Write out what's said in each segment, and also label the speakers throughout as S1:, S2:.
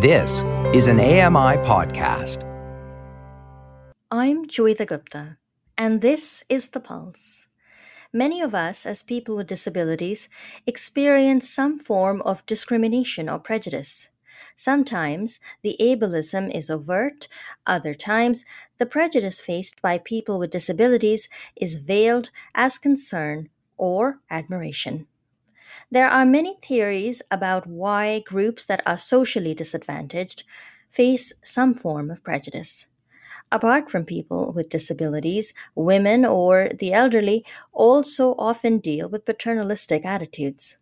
S1: This is an AMI podcast.
S2: I'm Joeita Gupta, and this is The Pulse. Many of us, as people with disabilities, experience some form of discrimination or prejudice. Sometimes the ableism is overt, other times the prejudice faced by people with disabilities is veiled as concern or admiration. There are many theories about why groups that are socially disadvantaged face some form of prejudice. Apart from people with disabilities, women or the elderly also often deal with paternalistic attitudes.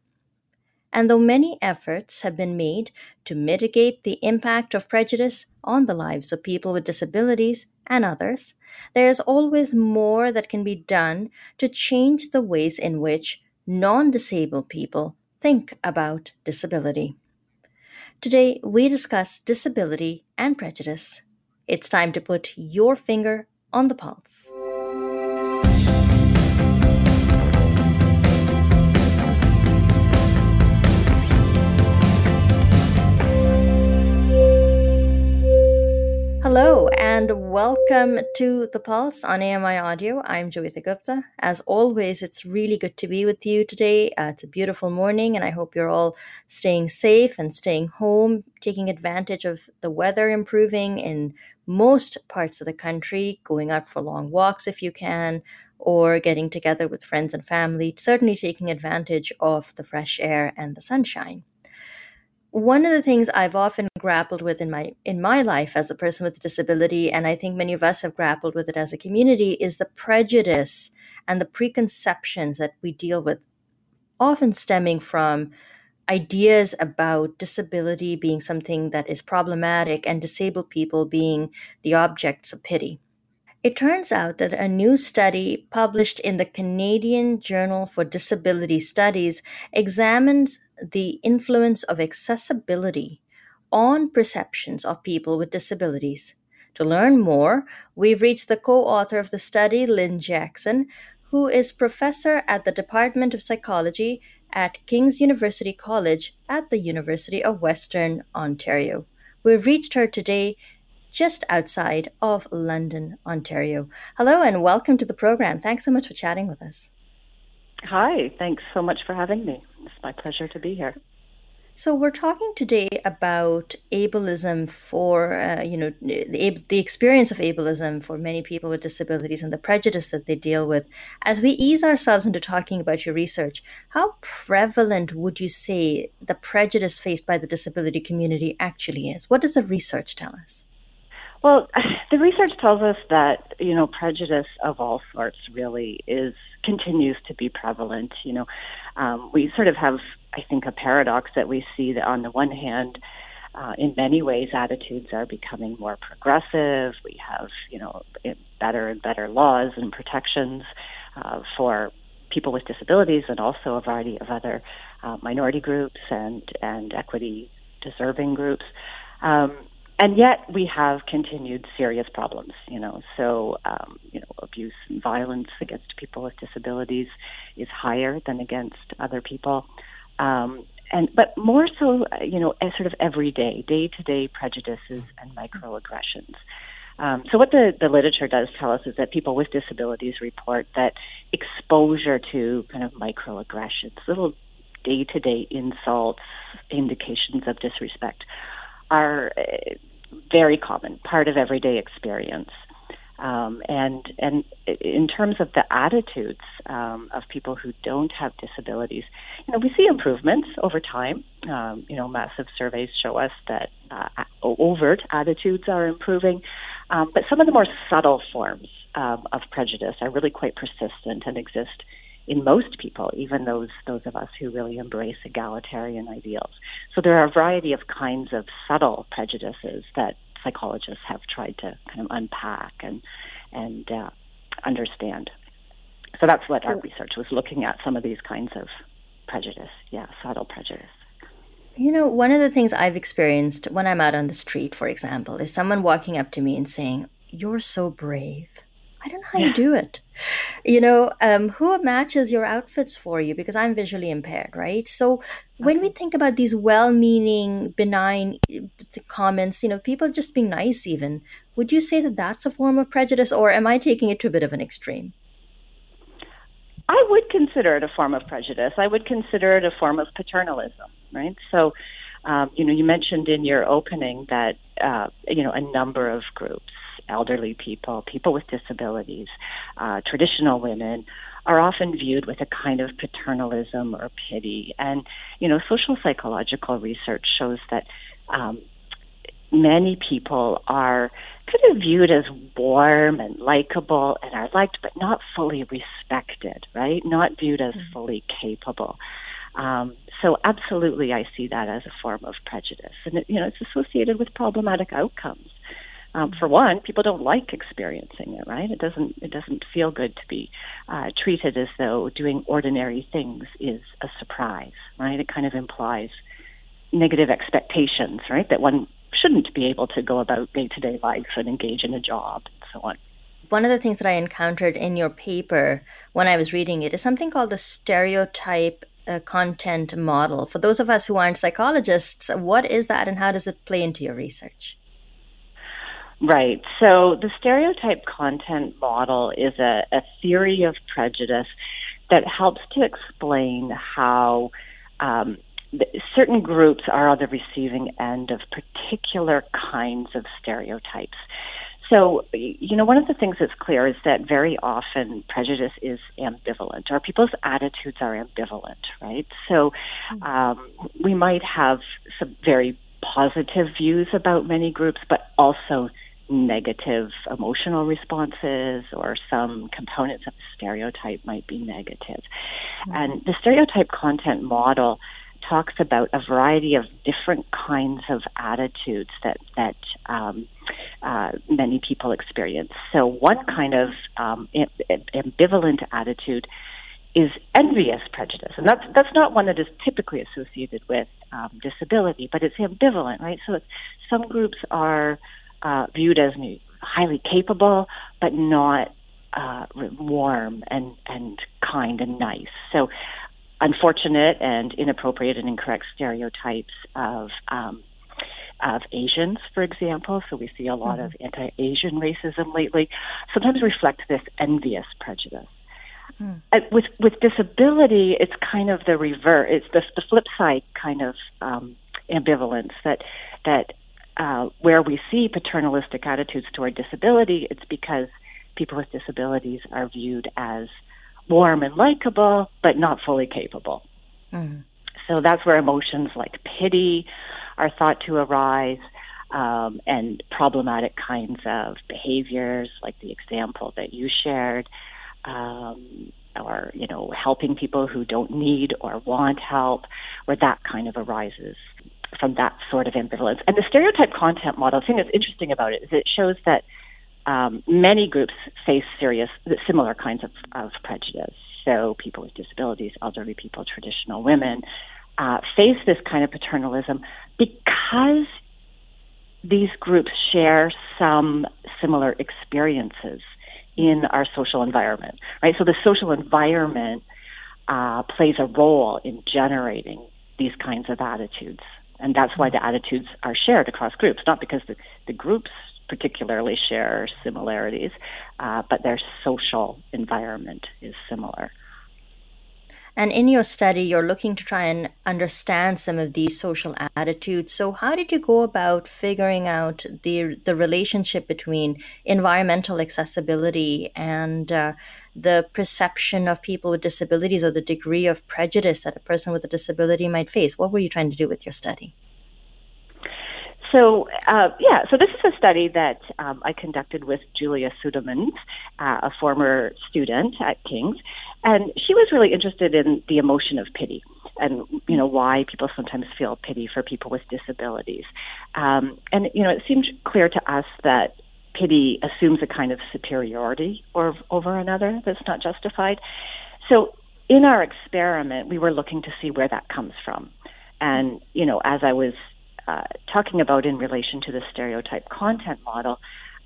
S2: And though many efforts have been made to mitigate the impact of prejudice on the lives of people with disabilities and others, there is always more that can be done to change the ways in which non disabled people think about disability. Today, we discuss disability and prejudice. It's time to put your finger on the pulse. Hello and welcome to The Pulse on AMI Audio. I'm Joeita Gupta. As always, it's really good to be with you today. Uh, it's a beautiful morning, and I hope you're all staying safe and staying home, taking advantage of the weather improving in most parts of the country, going out for long walks if you can, or getting together with friends and family, certainly taking advantage of the fresh air and the sunshine one of the things I've often grappled with in my in my life as a person with a disability, and I think many of us have grappled with it as a community, is the prejudice and the preconceptions that we deal with, often stemming from ideas about disability being something that is problematic and disabled people being the objects of pity. It turns out that a new study published in the Canadian Journal for Disability Studies examines the influence of accessibility on perceptions of people with disabilities. To learn more, we've reached the co author of the study, Lynne Jackson, who is professor at the Department of Psychology at King's University College at the University of Western Ontario. We've reached her today just outside of London, Ontario. Hello and welcome to the program. Thanks so much for chatting with us.
S3: Hi, thanks so much for having me. It's my pleasure to be here.
S2: So we're talking today about ableism for uh, you know the, the experience of ableism for many people with disabilities and the prejudice that they deal with. As we ease ourselves into talking about your research, how prevalent would you say the prejudice faced by the disability community actually is? What does the research tell us?
S3: Well, the research tells us that you know prejudice of all sorts really is continues to be prevalent. You know, um, we sort of have, I think, a paradox that we see that on the one hand, uh, in many ways, attitudes are becoming more progressive. We have, you know, better and better laws and protections uh, for people with disabilities, and also a variety of other uh, minority groups and and equity deserving groups. Um, and yet we have continued serious problems, you know. So, um, you know, abuse and violence against people with disabilities is higher than against other people, um, and but more so, you know, as sort of everyday, day-to-day prejudices and microaggressions. Um, so, what the, the literature does tell us is that people with disabilities report that exposure to kind of microaggressions, little day-to-day insults, indications of disrespect are uh, very common, part of everyday experience. Um, and and in terms of the attitudes um, of people who don't have disabilities, you know, we see improvements over time. Um, you know, massive surveys show us that uh, overt attitudes are improving, um, but some of the more subtle forms um, of prejudice are really quite persistent and exist in most people, even those those of us who really embrace egalitarian ideals. So there are a variety of kinds of subtle prejudices that psychologists have tried to kind of unpack and and uh, understand. So that's what our research was looking at some of these kinds of prejudice, yeah, subtle prejudice.
S2: You know, one of the things I've experienced when I'm out on the street, for example, is someone walking up to me and saying, You're so brave. I don't know how you do it. You know, um, who matches your outfits for you? Because I'm visually impaired, right? So when we think about these well-meaning, benign eh, comments, you know, people just being nice, even, would you say that that's a form of prejudice, or am I taking it to a bit of an extreme?
S3: I would consider it a form of prejudice. I would consider it a form of paternalism, right? So, um, you know, you mentioned in your opening that uh, you know a number of groups elderly people, people with disabilities, uh, traditional women, are often viewed with a kind of paternalism or pity. And, you know, social psychological research shows that um, many people are kind of viewed as warm and likable and are liked, but not fully respected, right? Not viewed as mm-hmm. fully capable. Um, so absolutely, I see that as a form of prejudice, and it, you know it's associated with problematic outcomes. Um, for one, people don't like experiencing it, right? It doesn't it doesn't feel good to be uh, treated as though doing ordinary things is a surprise, right? It kind of implies negative expectations, right? That one shouldn't be able to go about day to day life and engage in a job and so on.
S2: One of the things that I encountered in your paper when I was reading it is something called the stereotype uh, content model. For those of us who aren't psychologists, what is that and how does it play into your research?
S3: Right. So the stereotype content model is a, a theory of prejudice that helps to explain how um, certain groups are on the receiving end of particular kinds of stereotypes. So, you know, one of the things that's clear is that very often prejudice is ambivalent, or people's attitudes are ambivalent, right? So, mm-hmm. um, we might have some very positive views about many groups, but also negative emotional responses or some components of the stereotype might be negative. Mm-hmm. And the stereotype content model talks about a variety of different kinds of attitudes that that um, uh, many people experience. So one kind of um, ambivalent attitude is envious prejudice, and that's that's not one that is typically associated with um, disability, but it's ambivalent, right? So some groups are uh, viewed as highly capable, but not uh, warm and, and kind and nice. So, unfortunate and inappropriate and incorrect stereotypes of um, of Asians, for example. So we see a lot mm-hmm. of anti-Asian racism lately. Sometimes reflect this envious prejudice. Mm. Uh, with with disability, it's kind of the reverse. It's the, the flip side kind of um, ambivalence that that uh, where we see paternalistic attitudes toward disability, it's because people with disabilities are viewed as warm and likable, but not fully capable. Mm-hmm. So that's where emotions like pity are thought to arise, um, and problematic kinds of behaviors, like the example that you shared, um, or you know, helping people who don't need or want help, where that kind of arises from that sort of ambivalence. And the stereotype content model, the thing that's interesting about it is it shows that um, many groups face serious, similar kinds of, of prejudice. So people with disabilities, elderly people, traditional women, uh, face this kind of paternalism because these groups share some similar experiences in our social environment, right? So the social environment uh, plays a role in generating these kinds of attitudes. And that's why the attitudes are shared across groups, not because the, the groups particularly share similarities, uh, but their social environment is similar.
S2: And in your study, you're looking to try and understand some of these social attitudes. So, how did you go about figuring out the the relationship between environmental accessibility and uh, the perception of people with disabilities, or the degree of prejudice that a person with a disability might face? What were you trying to do with your study?
S3: So, uh, yeah, so this is a study that um, I conducted with Julia Sudermans, uh, a former student at King's, and she was really interested in the emotion of pity and, you know, why people sometimes feel pity for people with disabilities. Um, and, you know, it seemed clear to us that pity assumes a kind of superiority or, over another that's not justified. So, in our experiment, we were looking to see where that comes from. And, you know, as I was uh, talking about in relation to the stereotype content model,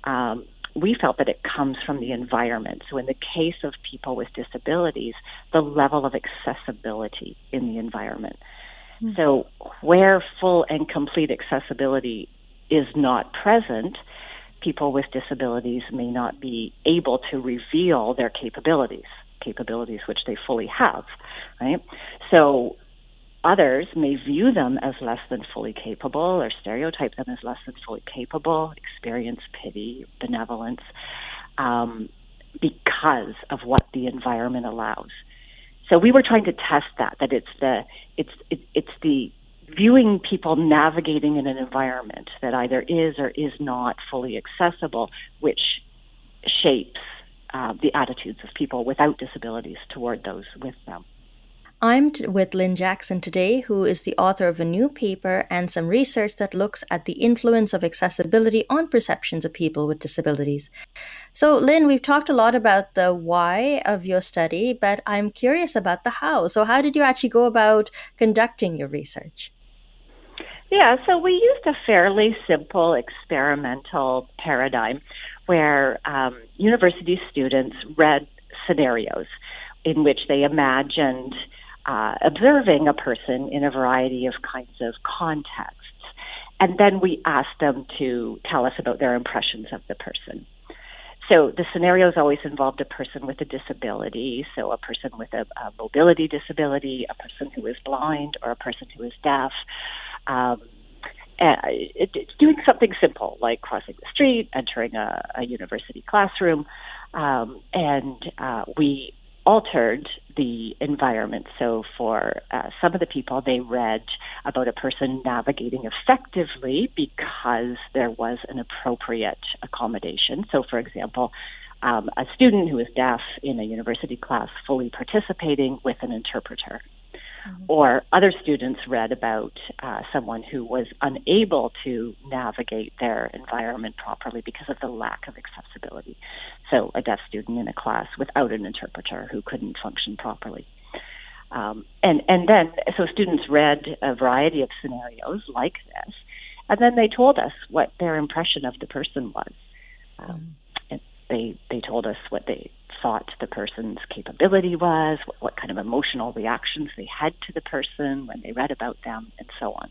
S3: um, we felt that it comes from the environment. So, in the case of people with disabilities, the level of accessibility in the environment. Mm-hmm. So, where full and complete accessibility is not present, people with disabilities may not be able to reveal their capabilities, capabilities which they fully have, right? So, Others may view them as less than fully capable or stereotype them as less than fully capable, experience pity, benevolence, um, because of what the environment allows. So we were trying to test that, that it's the, it's, it, it's the viewing people navigating in an environment that either is or is not fully accessible, which shapes uh, the attitudes of people without disabilities toward those with them.
S2: I'm t- with Lynne Jackson today, who is the author of a new paper and some research that looks at the influence of accessibility on perceptions of people with disabilities. So, Lynne, we've talked a lot about the why of your study, but I'm curious about the how. So, how did you actually go about conducting your research?
S3: Yeah, so we used a fairly simple experimental paradigm where um, university students read scenarios in which they imagined uh, observing a person in a variety of kinds of contexts. And then we ask them to tell us about their impressions of the person. So the scenarios always involved a person with a disability, so a person with a, a mobility disability, a person who is blind, or a person who is deaf. Um, it, it's doing something simple like crossing the street, entering a, a university classroom, um, and uh, we altered the environment. So for uh, some of the people, they read about a person navigating effectively because there was an appropriate accommodation. So, for example, um, a student who is deaf in a university class fully participating with an interpreter. Mm-hmm. Or other students read about uh, someone who was unable to navigate their environment properly because of the lack of accessibility. So, a deaf student in a class without an interpreter who couldn't function properly. Um, and and then so students read a variety of scenarios like this, and then they told us what their impression of the person was. Um, and they they told us what they thought the person's capability was, what, what kind of emotional reactions they had to the person when they read about them, and so on.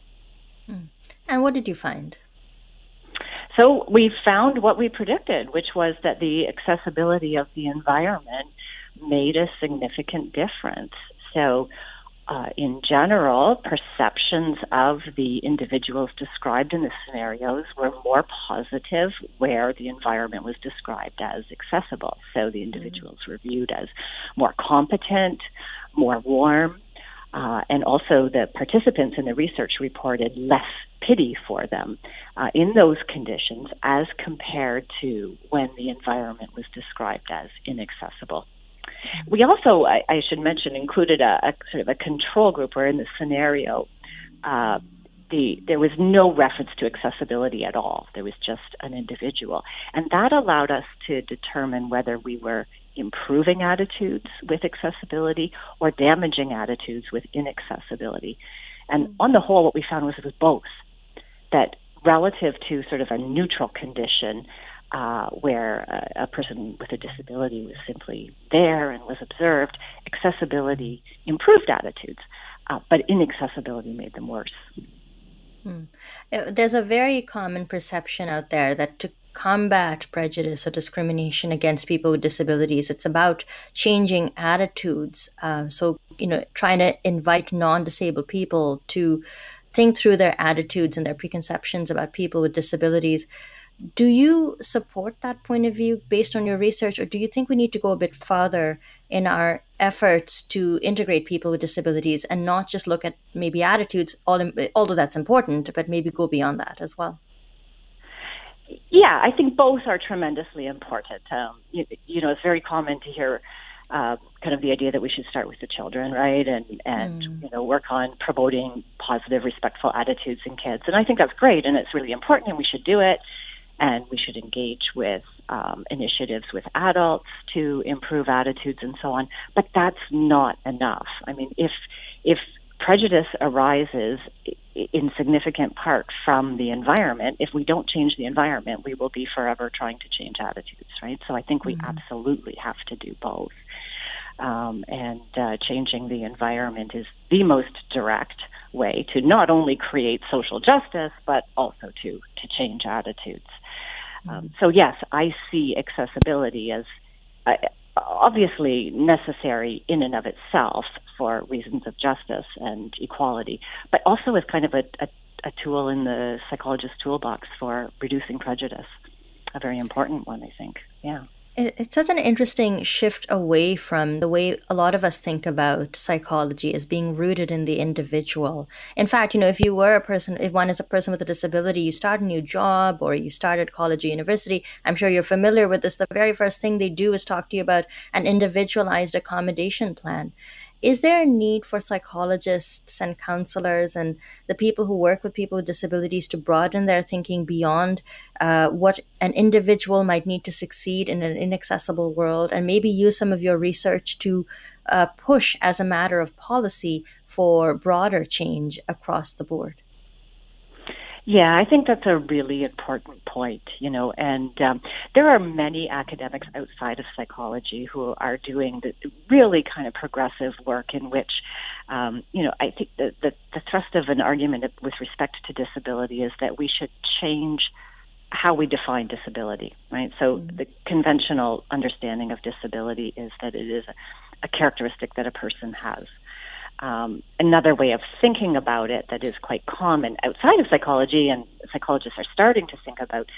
S2: Hmm. And what did you find?
S3: So we found what we predicted, which was that the accessibility of the environment made a significant difference. So uh, in general, perceptions of the individuals described in the scenarios were more positive where the environment was described as accessible. So the individuals were viewed as more competent, more warm, uh, and also the participants in the research reported less pity for them uh, in those conditions as compared to when the environment was described as inaccessible. We also, I, I should mention, included a, a, sort of a control group where in the scenario, uh, the there was no reference to accessibility at all. There was just an individual, and that allowed us to determine whether we were improving attitudes with accessibility or damaging attitudes with inaccessibility. And on the whole, what we found was it was both. That relative to sort of a neutral condition, uh, where a, a, person with a disability was simply there and was observed, accessibility improved attitudes, uh, but inaccessibility made them worse.
S2: Hmm. Uh, there's a very common perception out there that to combat prejudice or discrimination against people with disabilities, it's about changing attitudes. Uh, so, you know, trying to invite non disabled people to think through their attitudes and their preconceptions about people with disabilities. Do you support that point of view based on your research, or do you think we need to go a bit further in our efforts to integrate people with disabilities and not just look at maybe attitudes, although that's important, but maybe go beyond that as well?
S3: Yeah, I think both are tremendously important. Um, you, you know, it's very common to hear uh, kind of the idea that we should start with the children, right, and and mm. you know work on promoting positive, respectful attitudes in kids. And I think that's great, and it's really important, and we should do it and we should engage with um, initiatives with adults to improve attitudes and so on. But that's not enough. I mean, if if prejudice arises in significant part from the environment. If we don't change the environment, we will be forever trying to change attitudes, right? So I think we mm-hmm. absolutely have to do both. Um, and uh, changing the environment is the most direct way to not only create social justice, but also to, to change attitudes. Um, so, yes, I see accessibility as uh, obviously necessary in and of itself for reasons of justice and equality, but also as kind of a, a, a tool in the psychologist's toolbox for reducing prejudice. A very important one, I think. Yeah
S2: it's such an interesting shift away from the way a lot of us think about psychology as being rooted in the individual. In fact, you know, if you were a person, if one is a person with a disability, you start a new job or you start at college or university, I'm sure you're familiar with this. The very first thing they do is talk to you about an individualized accommodation plan is there a need for psychologists and counselors and the people who work with people with disabilities to broaden their thinking beyond uh, what an individual might need to succeed in an inaccessible world and maybe use some of your research to uh, push as a matter of policy for broader change across the board?
S3: Yeah, I think that's a really important point, you know, and um, there are many academics outside of psychology who are doing the really kind of progressive work in which, um, you know, I think the, the, the thrust of an argument with respect to disability is that we should change how we define disability, right? So mm-hmm. the conventional understanding of disability is that it is a, a characteristic that a person has. Um, another way of thinking about it that is quite common outside of psychology and psychologists are starting to think about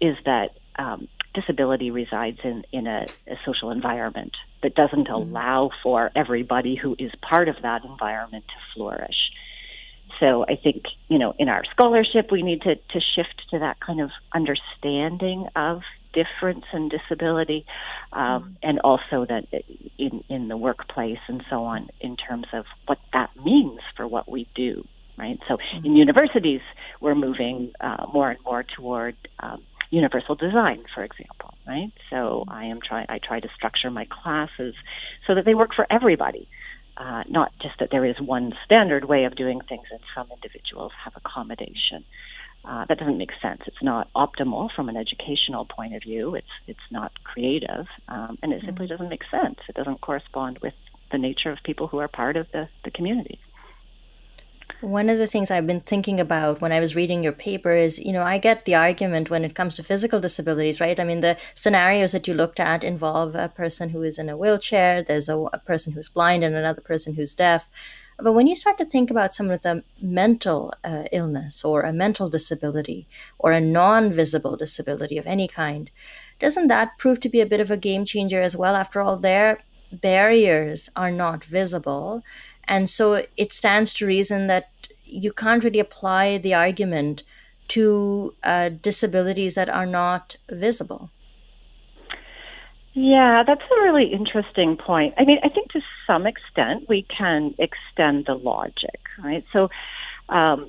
S3: is that um, disability resides in, in a, a, social environment that doesn't mm-hmm. allow for everybody who is part of that environment to flourish. So I think, you know, in our scholarship, we need to, to shift to that kind of understanding of difference and disability, um, mm-hmm. and also that in in the workplace and so on, in terms of what that means for what we do. Right. So mm-hmm. in universities, we're moving uh, more and more toward um, universal design, for example. Right. So I am trying. I try to structure my classes so that they work for everybody. Uh, not just that there is one standard way of doing things and some individuals have accommodation. Uh, that doesn't make sense. It's not optimal from an educational point of view. It's it's not creative, um, and it simply mm. doesn't make sense. It doesn't correspond with the nature of people who are part of the, the community.
S2: One of the things I've been thinking about when I was reading your paper is, you know, I get the argument when it comes to physical disabilities, right? I mean, the scenarios that you looked at involve a person who is in a wheelchair, there's a, a person who's blind, and another person who's deaf. But when you start to think about some of the mental uh, illness or a mental disability or a non visible disability of any kind, doesn't that prove to be a bit of a game changer as well? After all, their barriers are not visible. And so it stands to reason that you can't really apply the argument to uh, disabilities that are not visible.
S3: Yeah, that's a really interesting point. I mean, I think to some extent we can extend the logic, right? So, um,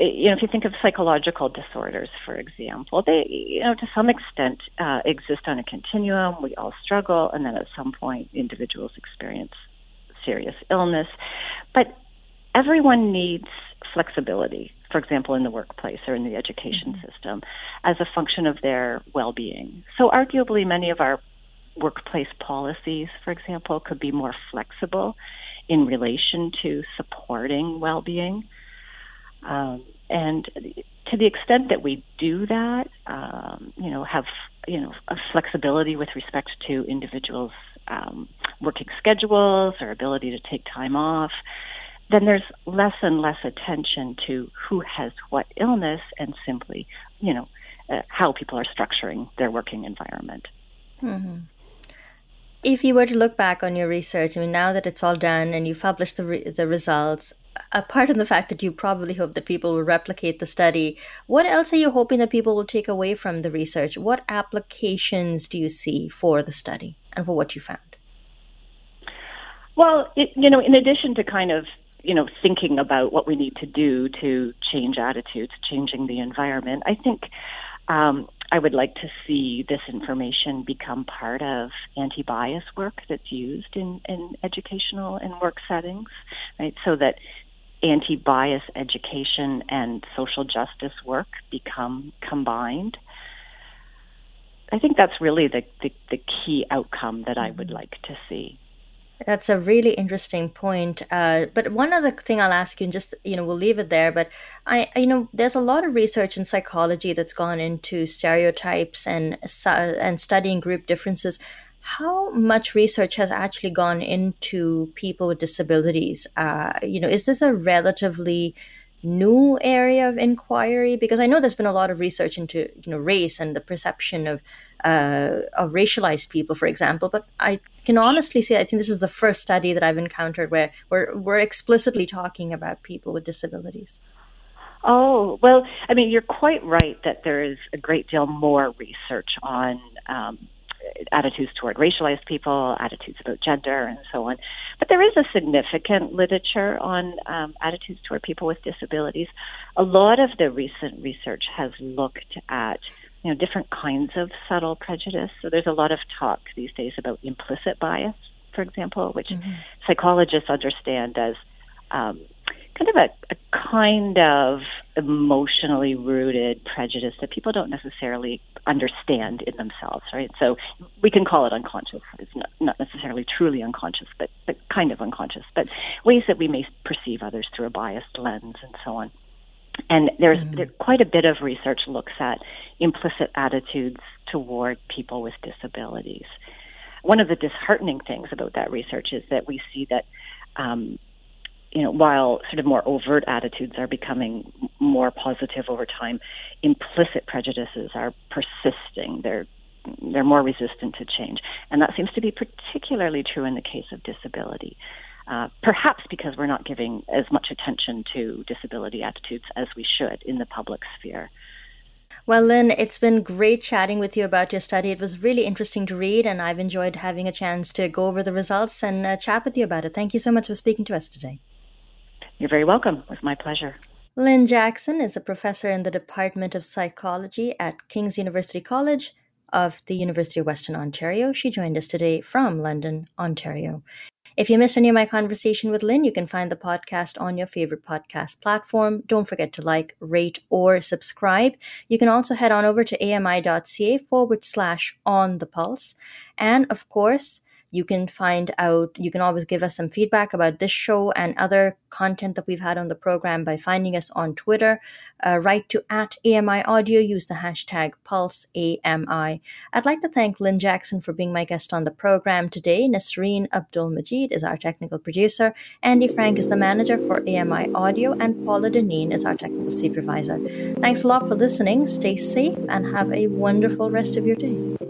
S3: you know, if you think of psychological disorders, for example, they, you know, to some extent uh, exist on a continuum. We all struggle, and then at some point, individuals experience serious illness. But everyone needs flexibility, for example, in the workplace or in the education mm-hmm. system, as a function of their well being. So, arguably, many of our workplace policies, for example, could be more flexible in relation to supporting well being. Um, and to the extent that we do that, um, you know, have you know a flexibility with respect to individuals' um, working schedules or ability to take time off, then there's less and less attention to who has what illness and simply, you know, uh, how people are structuring their working environment.
S2: Mm-hmm. If you were to look back on your research, I mean, now that it's all done and you've published the, re- the results, apart from the fact that you probably hope that people will replicate the study, what else are you hoping that people will take away from the research? What applications do you see for the study and for what you found?
S3: Well, it, you know, in addition to kind of you know thinking about what we need to do to change attitudes, changing the environment, I think um, I would like to see this information become part of anti bias work that's used in, in educational and work settings, right? So that anti bias education and social justice work become combined. I think that's really the, the, the key outcome that I would mm-hmm. like to see.
S2: That's a really interesting point. Uh, but one other thing I'll ask you, and just you know, we'll leave it there. But I, you know, there's a lot of research in psychology that's gone into stereotypes and and studying group differences how much research has actually gone into people with disabilities? Uh, you know, is this a relatively new area of inquiry? Because I know there's been a lot of research into you know race and the perception of uh, of racialized people, for example. But I can honestly say I think this is the first study that I've encountered where we're we're explicitly talking about people with disabilities.
S3: Oh, well, I mean, you're quite right that there is a great deal more research on um, attitudes toward racialized people, attitudes about gender, and so on. But there is a significant literature on um, attitudes toward people with disabilities. A lot of the recent research has looked at you know different kinds of subtle prejudice. So there's a lot of talk these days about implicit bias, for example, which mm-hmm. psychologists understand as um, kind of a, a kind of emotionally rooted prejudice that people don't necessarily understand in themselves, right? So we can call it unconscious. It's not, not necessarily truly unconscious, but, but kind of unconscious, but ways that we may perceive others through a biased lens and so on. And there's mm-hmm. there, quite a bit of research looks at implicit attitudes toward people with disabilities. One of the disheartening things about that research is that we see that um, you know, while sort of more overt attitudes are becoming more positive over time, implicit prejudices are persisting. They're they're more resistant to change, and that seems to be particularly true in the case of disability. Uh, perhaps because we're not giving as much attention to disability attitudes as we should in the public sphere.
S2: Well, Lynne, it's been great chatting with you about your study. It was really interesting to read, and I've enjoyed having a chance to go over the results and uh, chat with you about it. Thank you so much for speaking to us today.
S3: You're very welcome. It was my pleasure.
S2: Lynne Jackson is a professor in the Department of Psychology at King's University College of the University of Western Ontario. She joined us today from London, Ontario. If you missed any of my conversation with Lynne, you can find the podcast on your favorite podcast platform. Don't forget to like, rate, or subscribe. You can also head on over to ami.ca forward slash on the pulse. And of course, you can find out, you can always give us some feedback about this show and other content that we've had on the program by finding us on Twitter. Uh, write to at AMI Audio, use the hashtag PulseAMI. I'd like to thank Lynne Jackson for being my guest on the program today. Nasreen Abdul Majid is our technical producer. Andy Frank is the manager for AMI Audio, and Paula Deneen is our technical supervisor. Thanks a lot for listening. Stay safe and have a wonderful rest of your day.